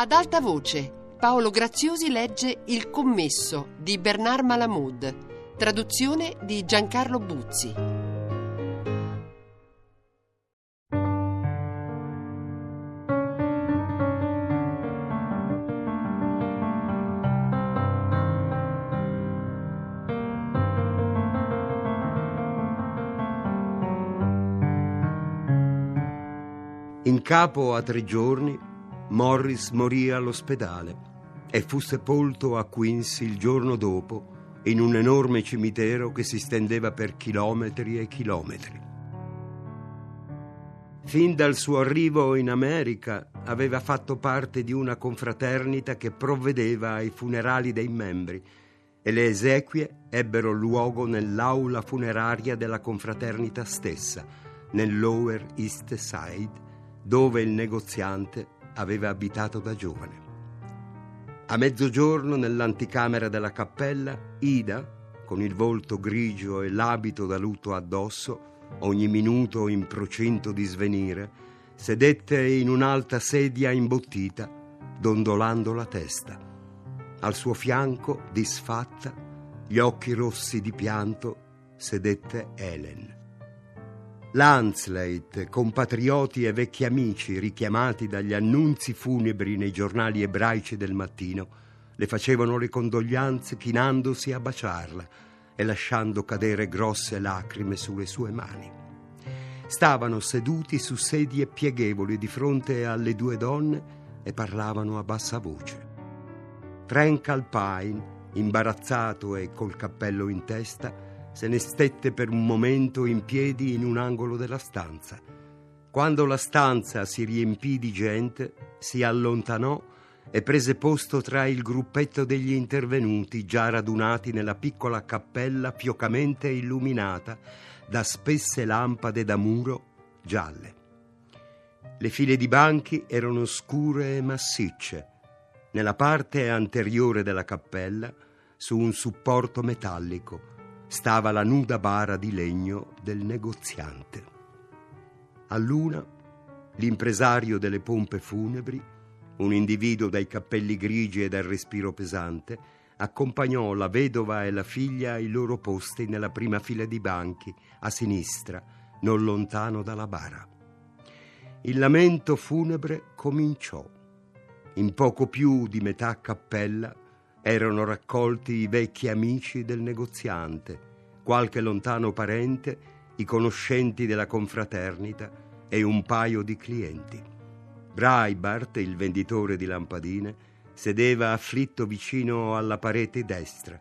Ad alta voce, Paolo Graziosi legge Il commesso di Bernard Malamud, traduzione di Giancarlo Buzzi. In capo a tre giorni, Morris morì all'ospedale e fu sepolto a Queens il giorno dopo in un enorme cimitero che si stendeva per chilometri e chilometri. Fin dal suo arrivo in America aveva fatto parte di una confraternita che provvedeva ai funerali dei membri e le esequie ebbero luogo nell'aula funeraria della confraternita stessa, nel Lower East Side, dove il negoziante aveva abitato da giovane. A mezzogiorno, nell'anticamera della cappella, Ida, con il volto grigio e l'abito da lutto addosso, ogni minuto in procinto di svenire, sedette in un'alta sedia imbottita, dondolando la testa. Al suo fianco, disfatta, gli occhi rossi di pianto, sedette Helen. Lansleit, compatrioti e vecchi amici richiamati dagli annunzi funebri nei giornali ebraici del mattino, le facevano le condoglianze chinandosi a baciarla e lasciando cadere grosse lacrime sulle sue mani. Stavano seduti su sedie pieghevoli di fronte alle due donne e parlavano a bassa voce. Frank Alpine, imbarazzato e col cappello in testa, se ne stette per un momento in piedi in un angolo della stanza. Quando la stanza si riempì di gente, si allontanò e prese posto tra il gruppetto degli intervenuti già radunati nella piccola cappella fiocamente illuminata da spesse lampade da muro gialle. Le file di banchi erano scure e massicce. Nella parte anteriore della cappella, su un supporto metallico, stava la nuda bara di legno del negoziante. A luna, l'impresario delle pompe funebri, un individuo dai cappelli grigi e dal respiro pesante, accompagnò la vedova e la figlia ai loro posti nella prima fila di banchi, a sinistra, non lontano dalla bara. Il lamento funebre cominciò. In poco più di metà cappella erano raccolti i vecchi amici del negoziante, qualche lontano parente, i conoscenti della confraternita e un paio di clienti. Breitbart, il venditore di lampadine, sedeva afflitto vicino alla parete destra.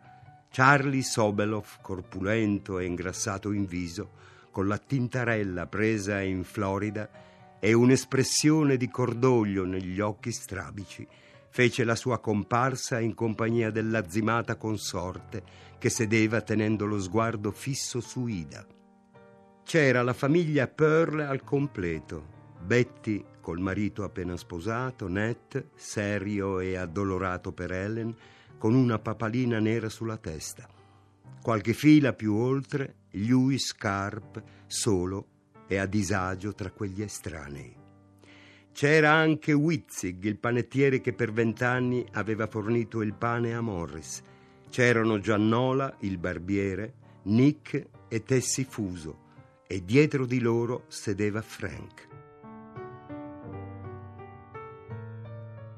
Charlie Sobeloff, corpulento e ingrassato in viso, con la tintarella presa in Florida e un'espressione di cordoglio negli occhi strabici, fece la sua comparsa in compagnia dell'azzimata consorte che sedeva tenendo lo sguardo fisso su Ida. C'era la famiglia Pearl al completo. Betty col marito appena sposato, Ned, serio e addolorato per Helen, con una papalina nera sulla testa. Qualche fila più oltre, Lewis Carp, solo e a disagio tra quegli estranei. C'era anche Witzig, il panettiere che per vent'anni aveva fornito il pane a Morris. C'erano Giannola, il barbiere, Nick e Tessi Fuso e dietro di loro sedeva Frank.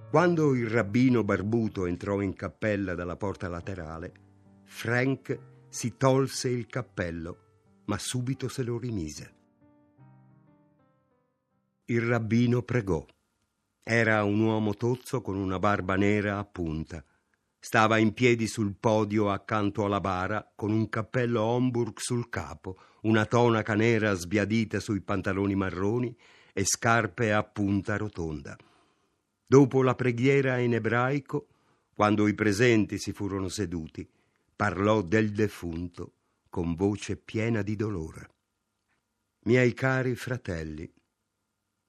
Quando il rabbino barbuto entrò in cappella dalla porta laterale, Frank si tolse il cappello, ma subito se lo rimise. Il rabbino pregò. Era un uomo tozzo con una barba nera a punta. Stava in piedi sul podio accanto alla bara con un cappello Homburg sul capo, una tonaca nera sbiadita sui pantaloni marroni e scarpe a punta rotonda. Dopo la preghiera in ebraico, quando i presenti si furono seduti, parlò del defunto con voce piena di dolore. Miei cari fratelli,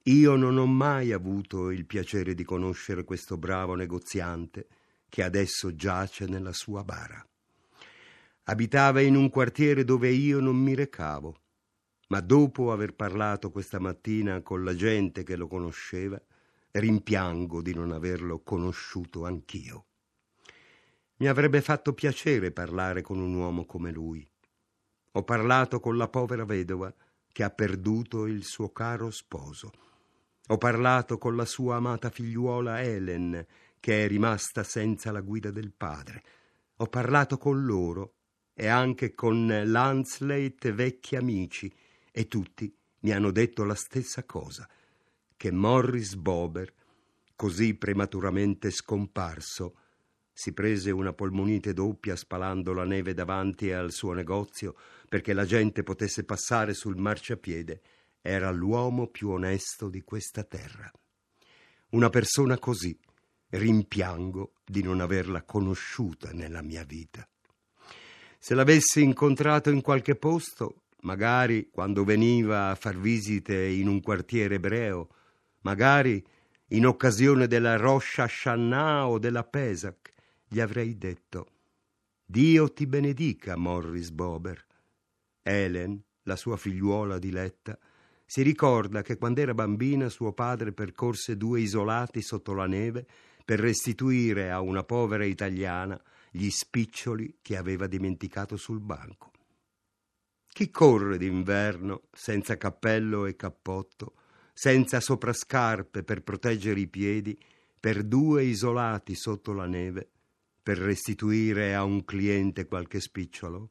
io non ho mai avuto il piacere di conoscere questo bravo negoziante che adesso giace nella sua bara. Abitava in un quartiere dove io non mi recavo, ma dopo aver parlato questa mattina con la gente che lo conosceva, rimpiango di non averlo conosciuto anch'io. Mi avrebbe fatto piacere parlare con un uomo come lui. Ho parlato con la povera vedova che ha perduto il suo caro sposo. Ho parlato con la sua amata figliuola Helen, che è rimasta senza la guida del padre. Ho parlato con loro e anche con Lanslate vecchi amici, e tutti mi hanno detto la stessa cosa, che Morris Bober, così prematuramente scomparso, si prese una polmonite doppia spalando la neve davanti al suo negozio perché la gente potesse passare sul marciapiede. Era l'uomo più onesto di questa terra. Una persona così rimpiango di non averla conosciuta nella mia vita. Se l'avessi incontrato in qualche posto, magari quando veniva a far visite in un quartiere ebreo, magari in occasione della Rosh Hashanah o della Pesach, gli avrei detto Dio ti benedica, Morris Bober. Helen, la sua figliuola diletta, si ricorda che quando era bambina suo padre percorse due isolati sotto la neve per restituire a una povera italiana gli spiccioli che aveva dimenticato sul banco. Chi corre d'inverno senza cappello e cappotto, senza soprascarpe per proteggere i piedi, per due isolati sotto la neve, per restituire a un cliente qualche spicciolo?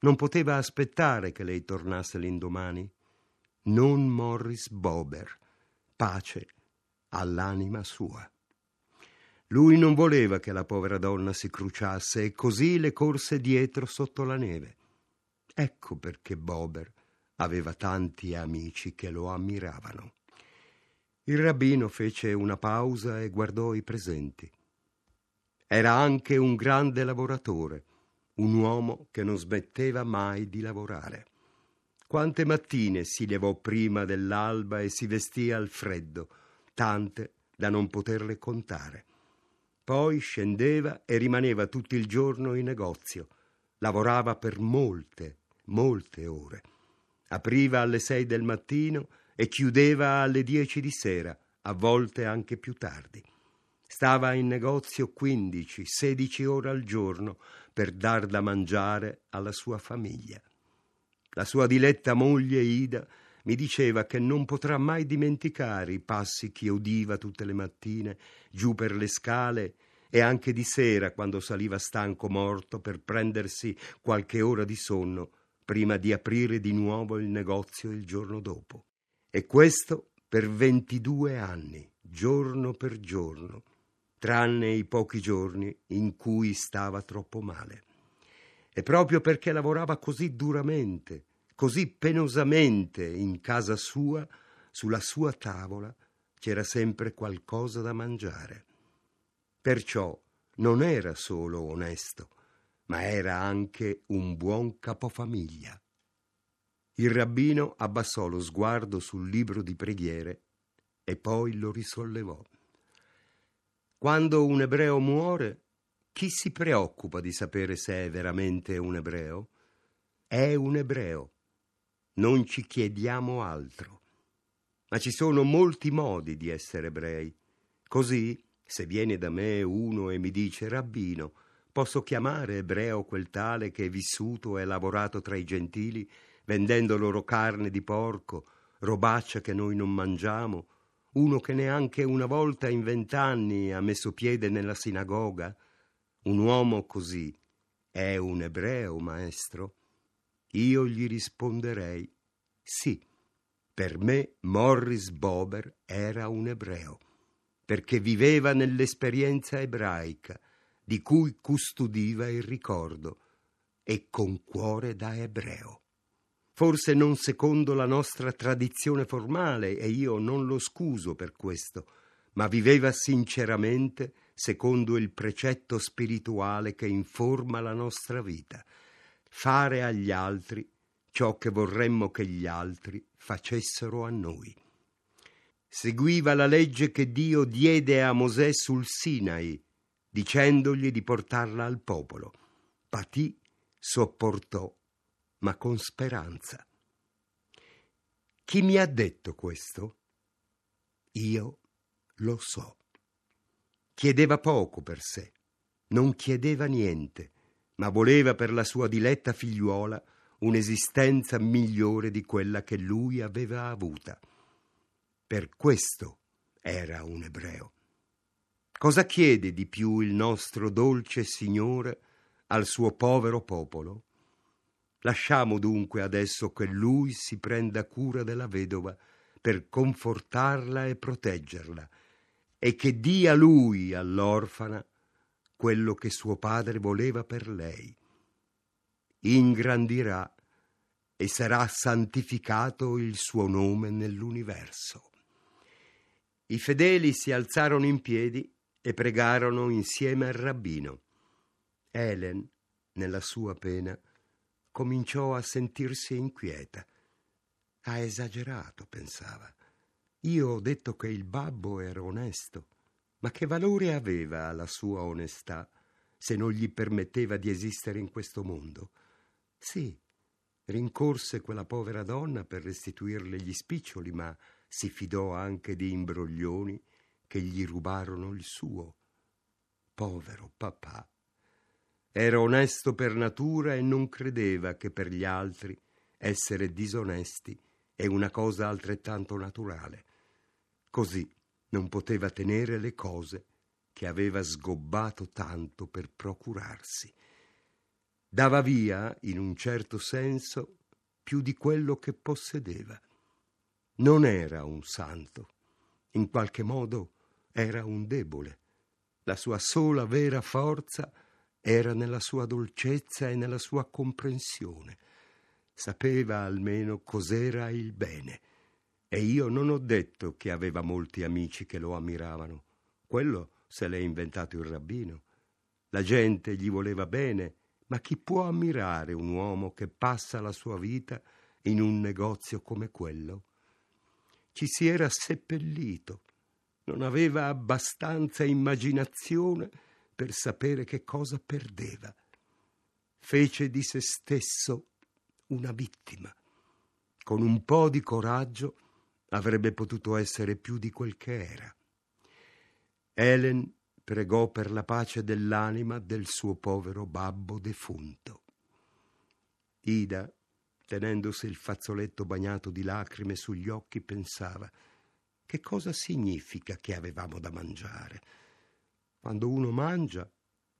Non poteva aspettare che lei tornasse l'indomani? Non Morris Bober. Pace all'anima sua. Lui non voleva che la povera donna si cruciasse e così le corse dietro sotto la neve. Ecco perché Bober aveva tanti amici che lo ammiravano. Il rabbino fece una pausa e guardò i presenti. Era anche un grande lavoratore, un uomo che non smetteva mai di lavorare. Quante mattine si levò prima dell'alba e si vestì al freddo, tante da non poterle contare. Poi scendeva e rimaneva tutto il giorno in negozio. Lavorava per molte, molte ore. Apriva alle sei del mattino e chiudeva alle dieci di sera, a volte anche più tardi. Stava in negozio quindici, sedici ore al giorno per dar da mangiare alla sua famiglia. La sua diletta moglie Ida mi diceva che non potrà mai dimenticare i passi che udiva tutte le mattine giù per le scale e anche di sera quando saliva stanco morto per prendersi qualche ora di sonno prima di aprire di nuovo il negozio il giorno dopo. E questo per ventidue anni, giorno per giorno, tranne i pochi giorni in cui stava troppo male. E proprio perché lavorava così duramente, così penosamente in casa sua, sulla sua tavola, c'era sempre qualcosa da mangiare. Perciò non era solo onesto, ma era anche un buon capofamiglia. Il rabbino abbassò lo sguardo sul libro di preghiere e poi lo risollevò. Quando un ebreo muore, chi si preoccupa di sapere se è veramente un ebreo? È un ebreo. Non ci chiediamo altro. Ma ci sono molti modi di essere ebrei. Così, se viene da me uno e mi dice rabbino, posso chiamare ebreo quel tale che è vissuto e lavorato tra i gentili, vendendo loro carne di porco, robaccia che noi non mangiamo, uno che neanche una volta in vent'anni ha messo piede nella sinagoga? Un uomo così è un ebreo, maestro? Io gli risponderei sì. Per me Morris Bober era un ebreo, perché viveva nell'esperienza ebraica, di cui custodiva il ricordo, e con cuore da ebreo forse non secondo la nostra tradizione formale, e io non lo scuso per questo, ma viveva sinceramente secondo il precetto spirituale che informa la nostra vita, fare agli altri ciò che vorremmo che gli altri facessero a noi. Seguiva la legge che Dio diede a Mosè sul Sinai, dicendogli di portarla al popolo. Patì, sopportò ma con speranza. Chi mi ha detto questo? Io lo so. Chiedeva poco per sé, non chiedeva niente, ma voleva per la sua diletta figliuola un'esistenza migliore di quella che lui aveva avuta. Per questo era un ebreo. Cosa chiede di più il nostro dolce Signore al suo povero popolo? Lasciamo dunque adesso che lui si prenda cura della vedova per confortarla e proteggerla e che dia lui all'orfana quello che suo padre voleva per lei. Ingrandirà e sarà santificato il suo nome nell'universo. I fedeli si alzarono in piedi e pregarono insieme al rabbino. Helen, nella sua pena, cominciò a sentirsi inquieta. Ha esagerato, pensava. Io ho detto che il babbo era onesto, ma che valore aveva la sua onestà se non gli permetteva di esistere in questo mondo? Sì, rincorse quella povera donna per restituirle gli spiccioli, ma si fidò anche di imbroglioni che gli rubarono il suo. Povero papà. Era onesto per natura e non credeva che per gli altri essere disonesti è una cosa altrettanto naturale. Così non poteva tenere le cose che aveva sgobbato tanto per procurarsi. Dava via, in un certo senso, più di quello che possedeva. Non era un santo, in qualche modo era un debole. La sua sola vera forza era nella sua dolcezza e nella sua comprensione. Sapeva almeno cos'era il bene. E io non ho detto che aveva molti amici che lo ammiravano. Quello se l'è inventato il rabbino. La gente gli voleva bene, ma chi può ammirare un uomo che passa la sua vita in un negozio come quello? Ci si era seppellito, non aveva abbastanza immaginazione per sapere che cosa perdeva. Fece di se stesso una vittima. Con un po' di coraggio avrebbe potuto essere più di quel che era. Helen pregò per la pace dell'anima del suo povero babbo defunto. Ida, tenendosi il fazzoletto bagnato di lacrime sugli occhi, pensava che cosa significa che avevamo da mangiare quando uno mangia,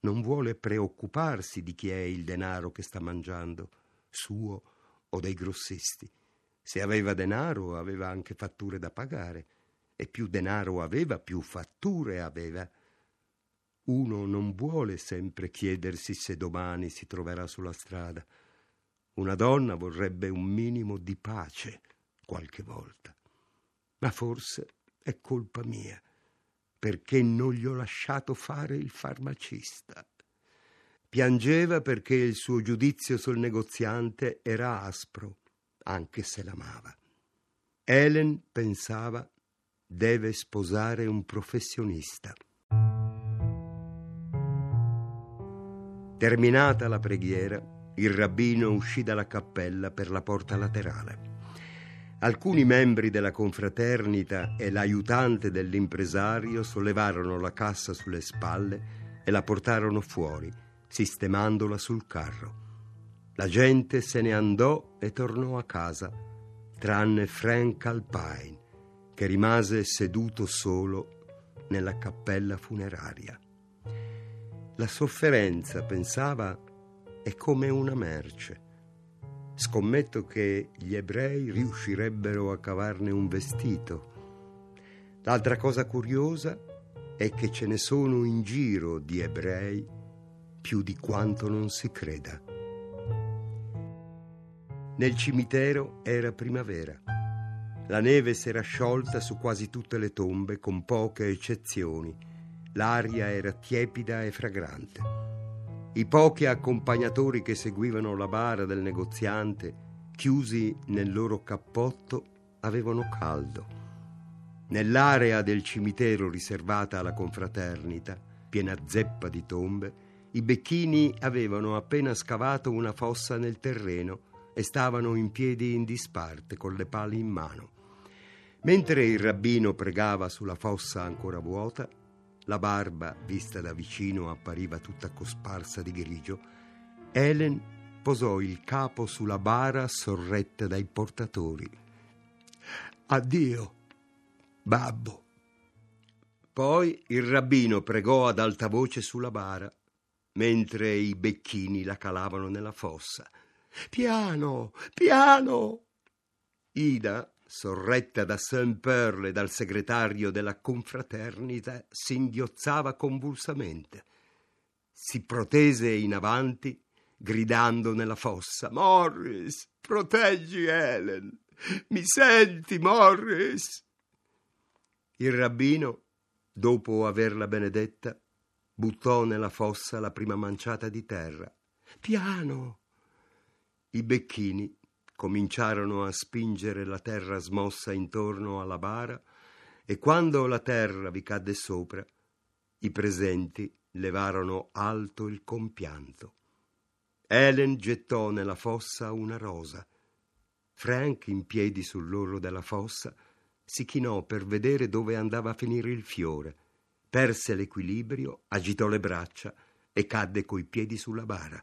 non vuole preoccuparsi di chi è il denaro che sta mangiando, suo o dei grossisti. Se aveva denaro, aveva anche fatture da pagare, e più denaro aveva, più fatture aveva. Uno non vuole sempre chiedersi se domani si troverà sulla strada. Una donna vorrebbe un minimo di pace qualche volta. Ma forse è colpa mia perché non gli ho lasciato fare il farmacista. Piangeva perché il suo giudizio sul negoziante era aspro, anche se l'amava. Helen pensava deve sposare un professionista. Terminata la preghiera, il rabbino uscì dalla cappella per la porta laterale. Alcuni membri della confraternita e l'aiutante dell'impresario sollevarono la cassa sulle spalle e la portarono fuori, sistemandola sul carro. La gente se ne andò e tornò a casa, tranne Frank Alpine, che rimase seduto solo nella cappella funeraria. La sofferenza, pensava, è come una merce Scommetto che gli ebrei riuscirebbero a cavarne un vestito. L'altra cosa curiosa è che ce ne sono in giro di ebrei più di quanto non si creda. Nel cimitero era primavera. La neve si era sciolta su quasi tutte le tombe, con poche eccezioni. L'aria era tiepida e fragrante. I pochi accompagnatori che seguivano la bara del negoziante, chiusi nel loro cappotto, avevano caldo. Nell'area del cimitero riservata alla confraternita, piena zeppa di tombe, i becchini avevano appena scavato una fossa nel terreno e stavano in piedi in disparte con le pali in mano. Mentre il rabbino pregava sulla fossa ancora vuota, la barba, vista da vicino, appariva tutta cosparsa di grigio, Helen posò il capo sulla bara sorretta dai portatori. Addio, babbo. Poi il rabbino pregò ad alta voce sulla bara, mentre i becchini la calavano nella fossa. Piano, piano! Ida, sorretta da Saint Pearl e dal segretario della confraternita, singhiozzava convulsamente. Si protese in avanti, gridando nella fossa: Morris, proteggi Helen! Mi senti, Morris? Il rabbino, dopo averla benedetta, buttò nella fossa la prima manciata di terra. Piano! I becchini cominciarono a spingere la terra smossa intorno alla bara e quando la terra vi cadde sopra, i presenti levarono alto il compianto. Helen gettò nella fossa una rosa. Frank, in piedi sull'orlo della fossa, si chinò per vedere dove andava a finire il fiore, perse l'equilibrio, agitò le braccia e cadde coi piedi sulla bara.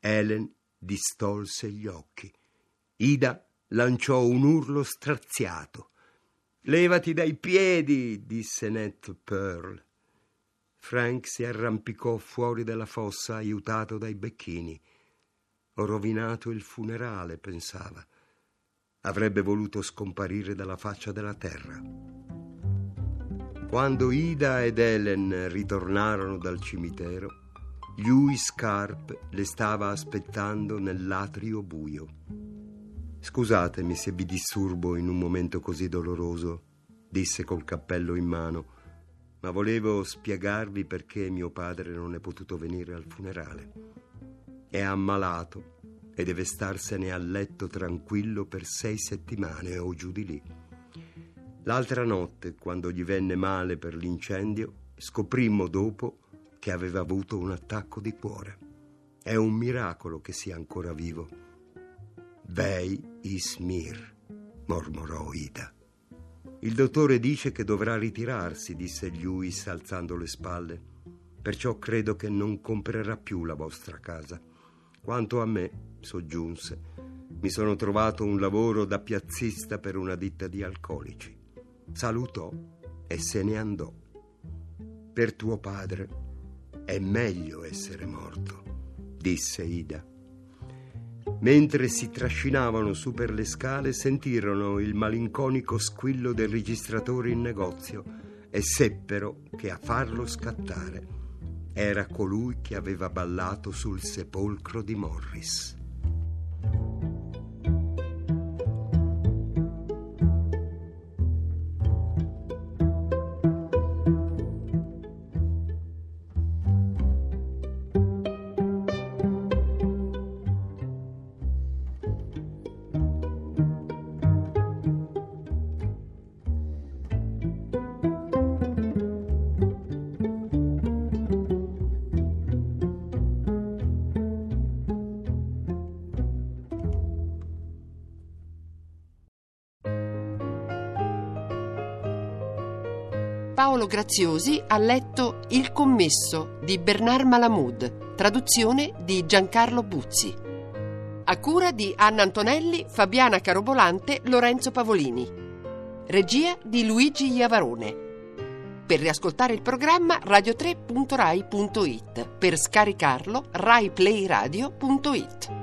Helen distolse gli occhi. Ida lanciò un urlo straziato. Levati dai piedi, disse Ned Pearl. Frank si arrampicò fuori dalla fossa aiutato dai becchini. Ho rovinato il funerale, pensava. Avrebbe voluto scomparire dalla faccia della terra. Quando Ida ed Helen ritornarono dal cimitero, Lewis Carp le stava aspettando nell'atrio buio. Scusatemi se vi disturbo in un momento così doloroso, disse col cappello in mano, ma volevo spiegarvi perché mio padre non è potuto venire al funerale. È ammalato e deve starsene a letto tranquillo per sei settimane o giù di lì. L'altra notte, quando gli venne male per l'incendio, scoprimmo dopo che aveva avuto un attacco di cuore. È un miracolo che sia ancora vivo. Vei Ismir, mormorò Ida. Il dottore dice che dovrà ritirarsi, disse Lewis alzando le spalle. Perciò credo che non comprerà più la vostra casa. Quanto a me, soggiunse, mi sono trovato un lavoro da piazzista per una ditta di alcolici. Salutò e se ne andò. Per tuo padre è meglio essere morto, disse Ida. Mentre si trascinavano su per le scale sentirono il malinconico squillo del registratore in negozio e seppero che a farlo scattare era colui che aveva ballato sul sepolcro di Morris. Paolo Graziosi ha letto Il commesso di Bernard Malamud, traduzione di Giancarlo Buzzi. A cura di Anna Antonelli, Fabiana Carobolante, Lorenzo Pavolini. Regia di Luigi Iavarone. Per riascoltare il programma radio3.rai.it. Per scaricarlo raiplayradio.it.